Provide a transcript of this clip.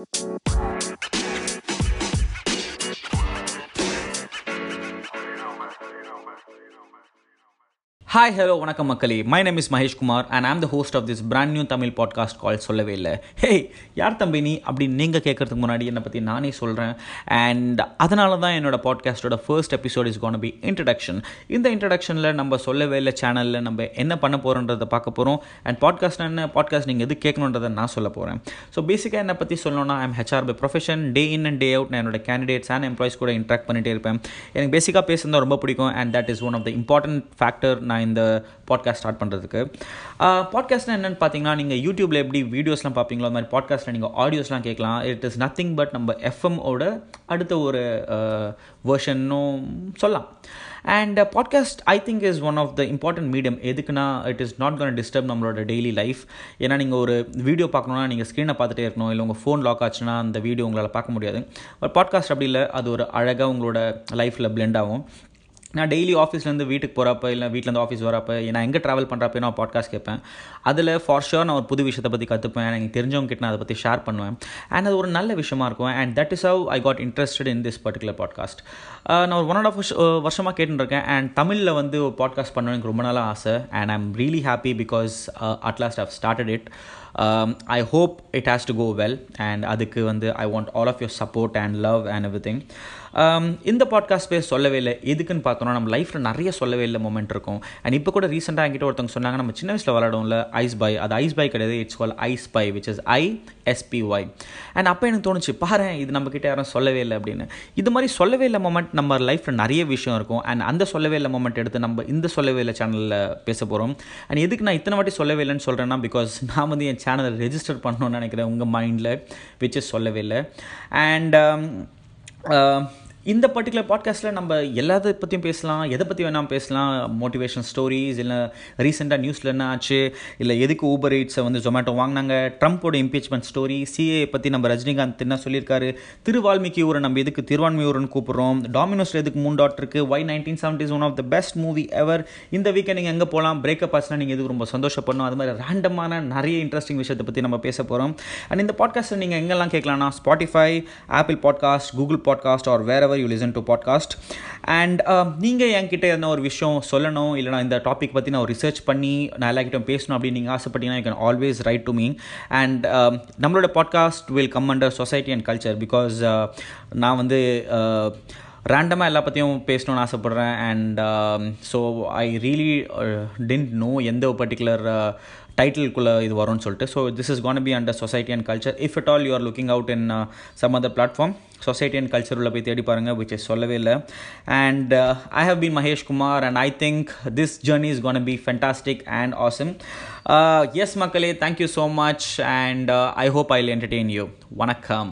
Música hi hello வணக்கம் மக்களே. My name is Mahesh Kumar and I'm the host of this brand new Tamil podcast call சொல்லவே இல்லை ஹே யார் தம்பி நீ அப்படின்னு நீங்கள் கேட்கறதுக்கு முன்னாடி என்னை பற்றி நானே சொல்கிறேன் அண்ட் அதனால தான் என்னோட பாட்காஸ்ட்டோட first episode is gonna be introduction இந்த இன்ட்ரடக்ஷனில் நம்ம சொல்லவே இல்லை சேனலில் நம்ம என்ன பண்ண போகிறோன்றதை பார்க்க போகிறோம் அண்ட் பாட்காஸ்ட் என்ன? பாட்காஸ்ட் நீங்கள் எது கேட்கணுன்றதை நான் சொல்ல போகிறேன் ஸோ பேசிக்காக என்னை பற்றி சொல்லணும்னா I'm HR by profession day in and day out நான் என்னோட கேண்டிடேட்ஸ் அண்ட் எம்ப்ளாயிஸ் கூட இன்ட்ராக்ட் பண்ணிகிட்டே இருப்பேன். எனக்கு பேசிக்காக பேசுகிறது ரொம்ப பிடிக்கும். And that is one of the important factor நான் இந்த பாட்காஸ்ட் ஸ்டார்ட் பண்ணுறதுக்கு பாட்காஸ்ட்னா என்னென்னு பார்த்தீங்கன்னா நீங்கள் யூடியூப்பில் எப்படி வீடியோஸ்லாம் பார்ப்பீங்களோ அது மாதிரி பாட்காஸ்ட்டில் நீங்கள் ஆடியோஸ்லாம் கேட்கலாம் இட் இஸ் நத்திங் பட் நம்ம எஃப்எம்மோட அடுத்த ஒரு வேர்ஷன்னும் சொல்லலாம். And podcast I think is one of the important medium எதுக்குன்னா it is not gonna disturb நம்மளோட டெய்லி லைஃப் ஏன்னா நீங்கள் ஒரு வீடியோ பார்க்கணுன்னா நீங்கள் ஸ்க்ரீனை பார்த்துட்டே இருக்கணும். இல்லை உங்கள் ஃபோன் லாக் ஆச்சுன்னா அந்த வீடியோ உங்களால் பார்க்க முடியாது. பட் பாட்காஸ்ட் அப்படி இல்லை. அது ஒரு அழகாக உங்களோட லைஃப்பில் பிளெண்ட் ஆகும். நான் டெய்லி ஆஃபீஸ்லேருந்து வீட்டுக்கு போகிறப்ப இல்லை வீட்டிலேருந்து ஆஃபீஸ் வரப்போ நான் எங்கே ட்ராவல் பண்ணுறப்ப நான் பாட்காஸ்ட் கேட்பேன்? அதில் ஃபார் ஷோர் நான் ஒரு புது விஷயத்தை பற்றி கற்றுப்பேன் எனக்கு தெரிஞ்சவங்க கிட்ட நான் அதை பற்றி ஷேர் பண்ணுவேன். அண்ட் அது ஒரு நல்ல விஷயமா இருக்கும். And that is how I got interested in this particular podcast நான் ஒரு ஒன் அண்ட் ஆஃப் வருஷமாக கேட்டுருக்கேன். அண்ட் தமிழில் வந்து ஒரு பாட்காஸ்ட் பண்ணணும் எனக்கு ரொம்ப நாளாக ஆசை. And I am really happy because at last have started it I hope it has to go well and அதுக்கு வந்து I want all of your support and love and everything இந்த பாட்காஸ்ட் பேர் சொல்லவே இல்லை. எதுக்குன்னு பார்த்தோன்னா நம்ம லைஃப்பில் நிறைய சொல்லவே இல்லை மூமெண்ட் இருக்கும். அண்ட் இப்போ கூட ரீசெண்டாக என்கிட்ட ஒருத்தவங்க சொன்னாங்க நம்ம சின்ன வயசில் விளாடுவோம்ல ஐஸ் பை அது ஐஸ் பை கிடையாது it's call ice pie which is I S P Y and அப்போ எனக்கு தோணுச்சு பாரு இது நம்ம யாரும் சொல்லவே இல்லை அப்படின்னு. இது மாதிரி சொல்லவே இல்லை மொமெண்ட் நம்ம லைஃப்பில் நிறைய விஷயம் இருக்கும். அண்ட் அந்த சொல்லவே இல்லை மொமெண்ட் எடுத்து நம்ம இந்த சொல்லவே இல்லை சேனலில் பேச போகிறோம் அண்ட் எதுக்கு நான் இத்தனை வாட்டி சொல்லவே இல்லைன்னு சொல்கிறேன்னா பிகாஸ் நான் வந்து என் சேனலை ரெஜிஸ்டர் பண்ணணும்னு நினைக்கிறேன் உங்கள் மைண்டில் விச் சொல்லவே இல்லை. அண்ட் இந்த பர்டிகுலர் பாட்காஸ்ட்டில் நம்ம எல்லாத்த பற்றியும் பேசலாம். எதை பற்றி வேணால் பேசலாம். மோட்டிவேஷன் ஸ்டோரிஸ் இல்லை ரீசெண்டாக நியூஸில் என்ன ஆச்சு இல்லை எதுக்கு ஊபர் ஈட்ஸை வந்து ஜொமேட்டோ வாங்கினாங்க ட்ரம்ப்போட இம்பீச்மெண்ட் ஸ்டோரி சிஏ பற்றி நம்ம ரஜினிகாந்த் என்ன சொல்லியிருக்காரு திருவால்மீகி ஊரை நம்ம எதுக்கு திருவான்மையூர்னு கூப்பிட்றோம் டாமினோஸில் எதுக்கு மூணு டாட் இருக்குது why nineteen seventies one of the best movie ever இந்த வீக்கெண்ட் நீங்கள் எங்கே போகலாம் பிரேக்கப் ஆச்சுன்னா நீங்கள் எதுக்கு ரொம்ப சந்தோஷப்படணும் அது மாதிரி ரேண்டமான நிறைய இன்ட்ரெஸ்டிங் விஷயத்தை பற்றி நம்ம பேச போகிறோம் அண்ட் இந்த பாட்காஸ்ட்டை நீங்கள் எங்கெல்லாம் கேட்கலாம்னா Spotify Apple podcast Google podcast or wherever you listen to podcast and நீங்கள் என்கிட்ட எதனா ஒரு விஷயம் சொல்லணும் இல்லைனா இந்த டாபிக் பற்றி நான் ரிசர்ச் பண்ணி நான் எல்லாக்கிட்டும் பேசணும் அப்படின்னு நீங்கள் ஆசைப்பட்டீங்கன்னா you can always write to me and நம்மளோட podcast will come under society and culture because நான் வந்து uh, ரேண்டமாக எல்லா பற்றியும் பேசணும்னு ஆசைப்பட்றேன். And so I really don't know எந்த ஒரு பர்டிகுலர் டைட்டிலுக்குள்ளே இது வரும்னு சொல்லிட்டு. So this is gonna be under society and culture if it all you are looking out in some other platform society and culture உள்ள போய் தேடி பாருங்கள் விச் இஸ் சொல்லவே இல்லை. And I have been Mahesh Kumar and I think this journey is gonna be fantastic and awesome as மக்களே thank you so much and I hope I entertain you வணக்கம்.